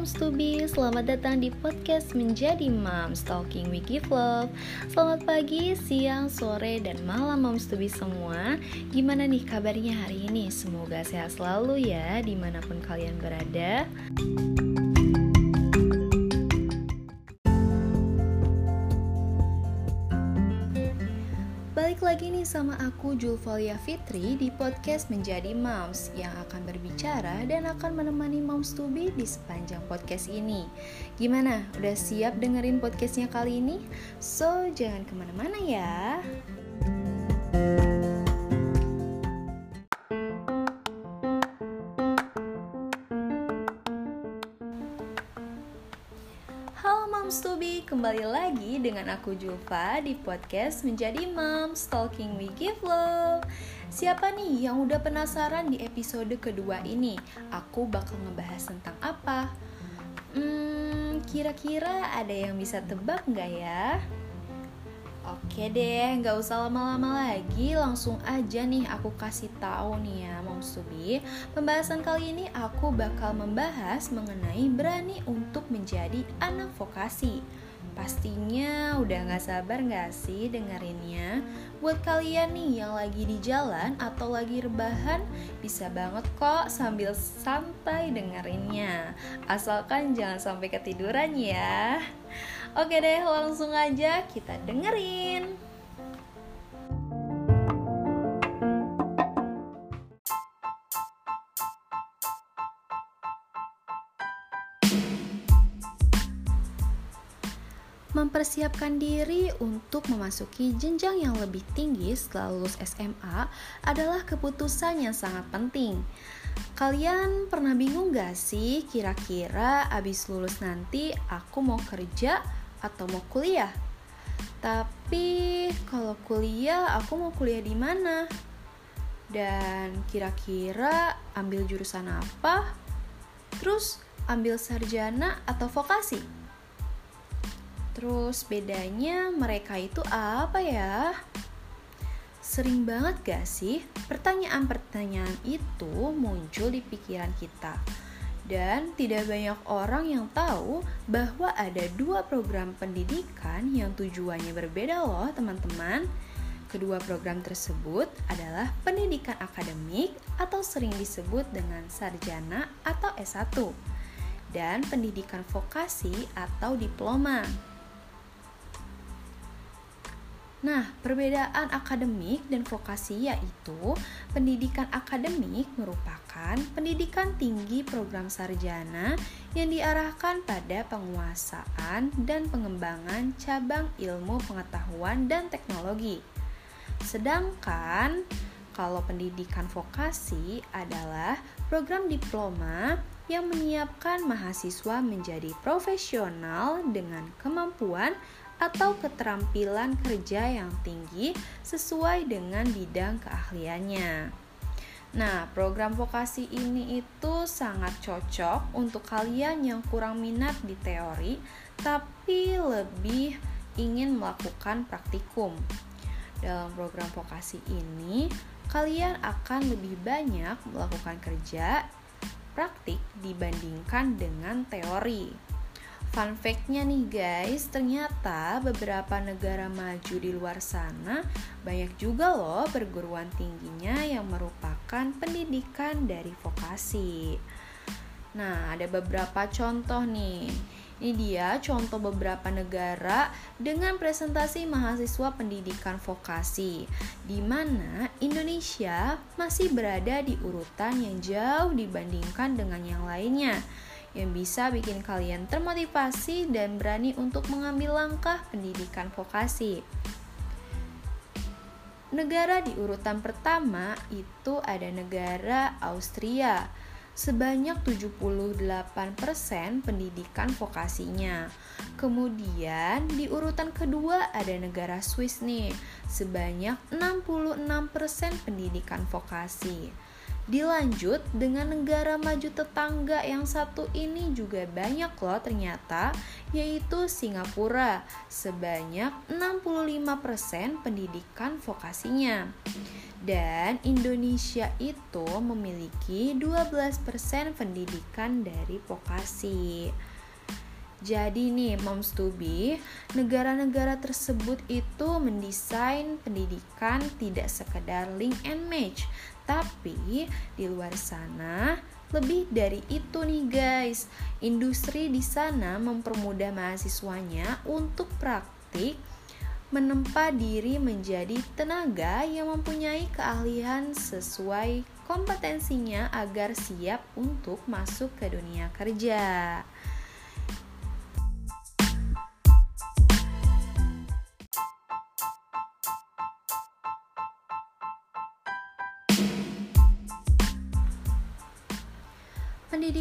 Moms to be, selamat datang di podcast Menjadi Moms Talking We Give Love. Selamat pagi, siang, sore, dan malam Moms to be semua. Gimana nih kabarnya hari ini? Semoga sehat selalu ya di mana pun kalian berada nih sama aku Julvalia Fitri di podcast Menjadi Moms yang akan berbicara dan akan menemani Moms to be di sepanjang podcast ini. Gimana? Udah siap dengerin podcastnya kali ini? So, jangan ke mana-mana ya. Moms to be, kembali lagi dengan aku Julfa di podcast Menjadi Moms Talking We Give Love. Siapa nih yang udah penasaran di episode kedua ini? Aku bakal ngebahas tentang apa? Hmm, kira-kira ada yang bisa tebak nggak ya? Oke deh, nggak usah lama-lama lagi, langsung aja nih aku kasih tahu nih ya, Moms to be. Pembahasan kali ini aku bakal membahas mengenai berani untuk menjadi anak vokasi. Pastinya udah gak sabar gak sih dengerinnya? Buat kalian nih yang lagi di jalan atau lagi rebahan, bisa banget kok sambil santai dengerinnya. Asalkan jangan sampai ketiduran ya. Oke deh, langsung aja kita dengerin. Mempersiapkan diri untuk memasuki jenjang yang lebih tinggi setelah lulus SMA adalah keputusan yang sangat penting. Kalian pernah bingung gak sih kira-kira abis lulus nanti aku mau kerja atau mau kuliah? Tapi kalau kuliah aku mau kuliah di mana? Dan kira-kira ambil jurusan apa? Terus ambil sarjana atau vokasi? Terus bedanya mereka itu apa ya? Sering banget gak sih pertanyaan-pertanyaan itu muncul di pikiran kita? Dan tidak banyak orang yang tahu bahwa ada dua program pendidikan yang tujuannya berbeda loh teman-teman. Kedua program tersebut adalah pendidikan akademik atau sering disebut dengan sarjana atau S1 dan pendidikan vokasi atau diploma. Nah, perbedaan akademik dan vokasi yaitu pendidikan akademik merupakan pendidikan tinggi program sarjana yang diarahkan pada penguasaan dan pengembangan cabang ilmu pengetahuan dan teknologi. Sedangkan kalau pendidikan vokasi adalah program diploma yang menyiapkan mahasiswa menjadi profesional dengan kemampuan atau keterampilan kerja yang tinggi sesuai dengan bidang keahliannya. Nah, program vokasi ini itu sangat cocok untuk kalian yang kurang minat di teori, tapi lebih ingin melakukan praktikum. Dalam program vokasi ini, kalian akan lebih banyak melakukan kerja praktik dibandingkan dengan teori. Fun fact-nya nih guys, ternyata beberapa negara maju di luar sana banyak juga loh perguruan tingginya yang merupakan pendidikan dari vokasi. Nah, ada beberapa contoh nih. Ini dia contoh beberapa negara dengan presentasi mahasiswa pendidikan vokasi, di mana Indonesia masih berada di urutan yang jauh dibandingkan dengan yang lainnya yang bisa bikin kalian termotivasi dan berani untuk mengambil langkah pendidikan vokasi. Negara di urutan pertama itu ada negara Austria sebanyak 78% pendidikan vokasinya. Kemudian di urutan kedua ada negara Swiss nih, sebanyak 66% pendidikan vokasi. Dilanjut dengan negara maju tetangga yang satu ini juga banyak loh ternyata, yaitu Singapura, sebanyak 65% pendidikan vokasinya. Dan Indonesia itu memiliki 12% pendidikan dari vokasi. Jadi nih moms to be, negara-negara tersebut itu mendesain pendidikan tidak sekedar link and match, tapi di luar sana lebih dari itu nih guys. Industri di sana mempermudah mahasiswanya untuk praktik menempa diri menjadi tenaga yang mempunyai keahlian sesuai kompetensinya agar siap untuk masuk ke dunia kerja.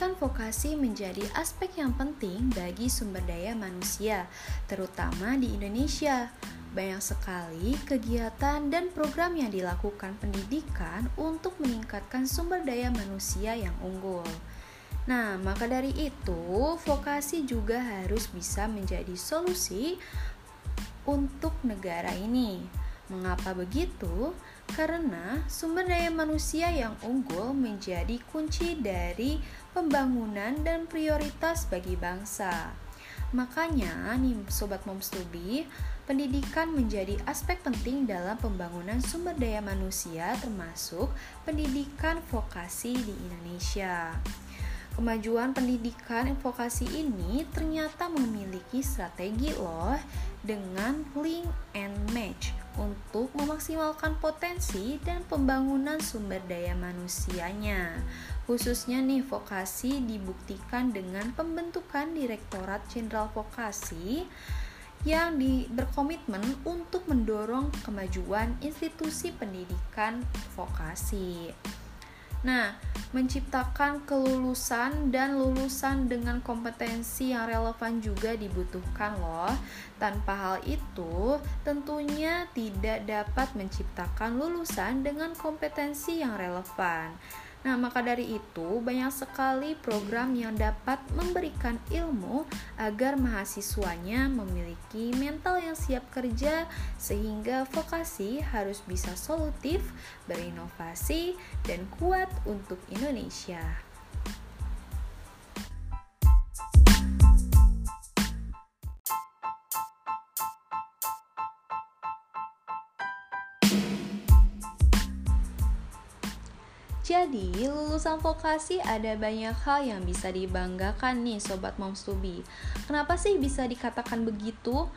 Pendidikan vokasi menjadi aspek yang penting bagi sumber daya manusia, terutama di Indonesia. Banyak sekali kegiatan dan program yang dilakukan pendidikan untuk meningkatkan sumber daya manusia yang unggul. Nah, maka dari itu, vokasi juga harus bisa menjadi solusi untuk negara ini. Mengapa begitu? Karena sumber daya manusia yang unggul menjadi kunci dari pembangunan dan prioritas bagi bangsa. Makanya nih sobat Moms to be, pendidikan menjadi aspek penting dalam pembangunan sumber daya manusia termasuk pendidikan vokasi di Indonesia. Kemajuan pendidikan vokasi ini ternyata memiliki strategi loh dengan link and match untuk memaksimalkan potensi dan pembangunan sumber daya manusianya. Khususnya nih vokasi dibuktikan dengan pembentukan Direktorat Jenderal Vokasi yang di, berkomitmen untuk mendorong kemajuan institusi pendidikan vokasi. Nah, menciptakan kelulusan dan lulusan dengan kompetensi yang relevan juga dibutuhkan loh. Tanpa hal itu, tentunya tidak dapat menciptakan lulusan dengan kompetensi yang relevan. Nah, maka dari itu, banyak sekali program yang dapat memberikan ilmu agar mahasiswanya memiliki mental yang siap kerja, sehingga vokasi harus bisa solutif, berinovasi, dan kuat untuk Indonesia. Jadi, lulusan vokasi ada banyak hal yang bisa dibanggakan nih Sobat Moms to be. Kenapa sih bisa dikatakan begitu?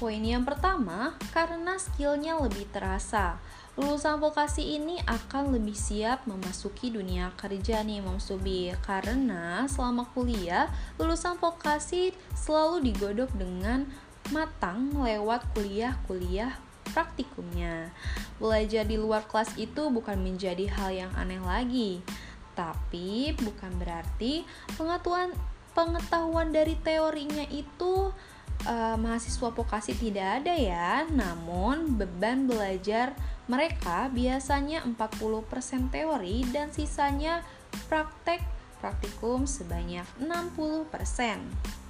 Poin yang pertama, karena skillnya lebih terasa. Lulusan vokasi ini akan lebih siap memasuki dunia kerja nih Moms to be. Karena selama kuliah, lulusan vokasi selalu digodok dengan matang lewat kuliah-kuliah praktikumnya. Belajar di luar kelas itu bukan menjadi hal yang aneh lagi, tapi bukan berarti pengetahuan pengetahuan dari teorinya itu uh, mahasiswa vokasi tidak ada ya. Namun beban belajar mereka biasanya 40% teori dan sisanya praktek praktikum sebanyak 60%.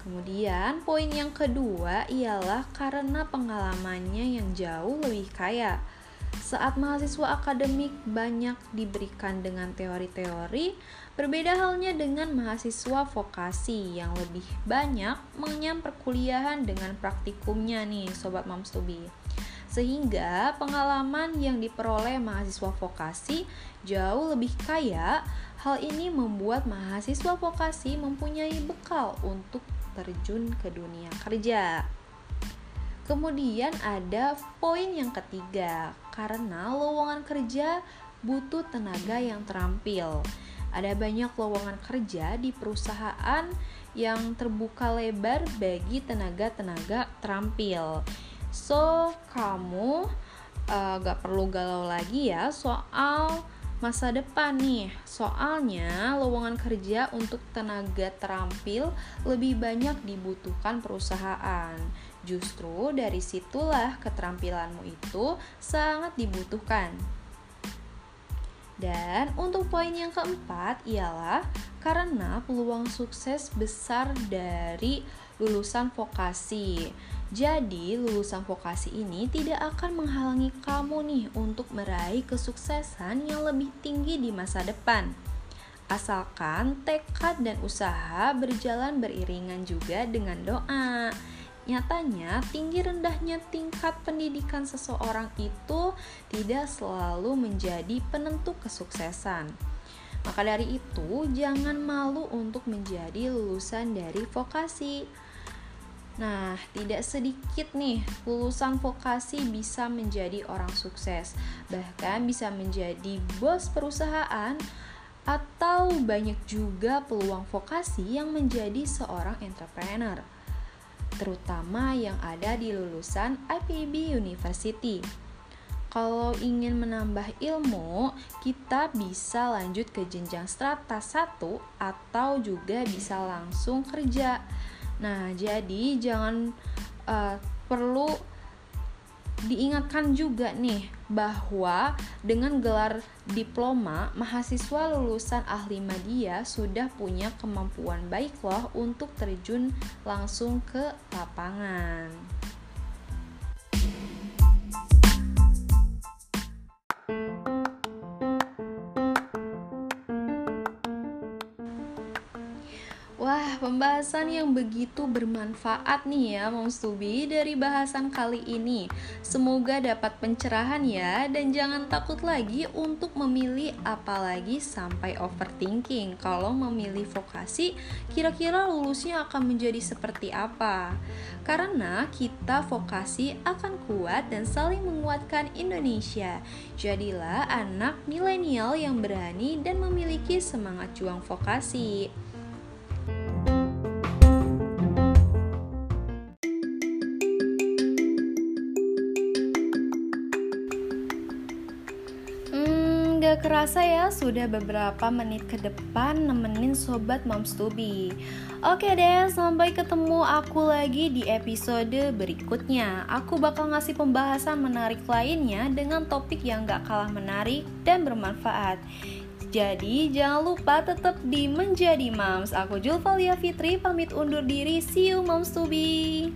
Kemudian, poin yang kedua ialah karena pengalamannya yang jauh lebih kaya. Saat mahasiswa akademik banyak diberikan dengan teori-teori, berbeda halnya dengan mahasiswa vokasi yang lebih banyak mengenyam perkuliahan dengan praktikumnya nih, sobat Moms. Sehingga pengalaman yang diperoleh mahasiswa vokasi jauh lebih kaya. Hal ini membuat mahasiswa vokasi mempunyai bekal untuk terjun ke dunia kerja. Kemudian ada poin yang ketiga, karena lowongan kerja butuh tenaga yang terampil. Ada banyak lowongan kerja di perusahaan yang terbuka lebar bagi tenaga-tenaga terampil. So, kamu uh, gak perlu galau lagi ya soal masa depan nih. Soalnya lowongan kerja untuk tenaga terampil lebih banyak dibutuhkan perusahaan. Justru dari situlah keterampilanmu itu sangat dibutuhkan. Dan untuk poin yang keempat ialah karena peluang sukses besar dari lulusan vokasi. Jadi, lulusan vokasi ini tidak akan menghalangi kamu nih untuk meraih kesuksesan yang lebih tinggi di masa depan. Asalkan tekad dan usaha berjalan beriringan juga dengan doa. Nyatanya, tinggi rendahnya tingkat pendidikan seseorang itu tidak selalu menjadi penentu kesuksesan. Maka dari itu, jangan malu untuk menjadi lulusan dari vokasi Nah, tidak sedikit nih lulusan vokasi bisa menjadi orang sukses, bahkan bisa menjadi bos perusahaan atau banyak juga peluang vokasi yang menjadi seorang entrepreneur, terutama yang ada di lulusan IPB University. Kalau ingin menambah ilmu, kita bisa lanjut ke jenjang strata 1 atau juga bisa langsung kerja. Nah, jadi jangan uh, perlu diingatkan juga nih bahwa dengan gelar diploma, mahasiswa lulusan ahli media sudah punya kemampuan baik loh untuk terjun langsung ke lapangan. Wah, pembahasan yang begitu bermanfaat nih ya Moms Tubi dari bahasan kali ini. Semoga dapat pencerahan ya dan jangan takut lagi untuk memilih apalagi sampai overthinking. Kalau memilih vokasi, kira-kira lulusnya akan menjadi seperti apa? Karena kita vokasi akan kuat dan saling menguatkan Indonesia. Jadilah anak milenial yang berani dan memiliki semangat juang vokasi. Kerasa ya, sudah beberapa menit ke depan nemenin sobat Moms to be. Oke deh, sampai ketemu aku lagi di episode berikutnya. Aku bakal ngasih pembahasan menarik lainnya dengan topik yang gak kalah menarik dan bermanfaat. Jadi jangan lupa tetap di Menjadi Moms. Aku Julvalia Fitri pamit undur diri. See you Moms to be.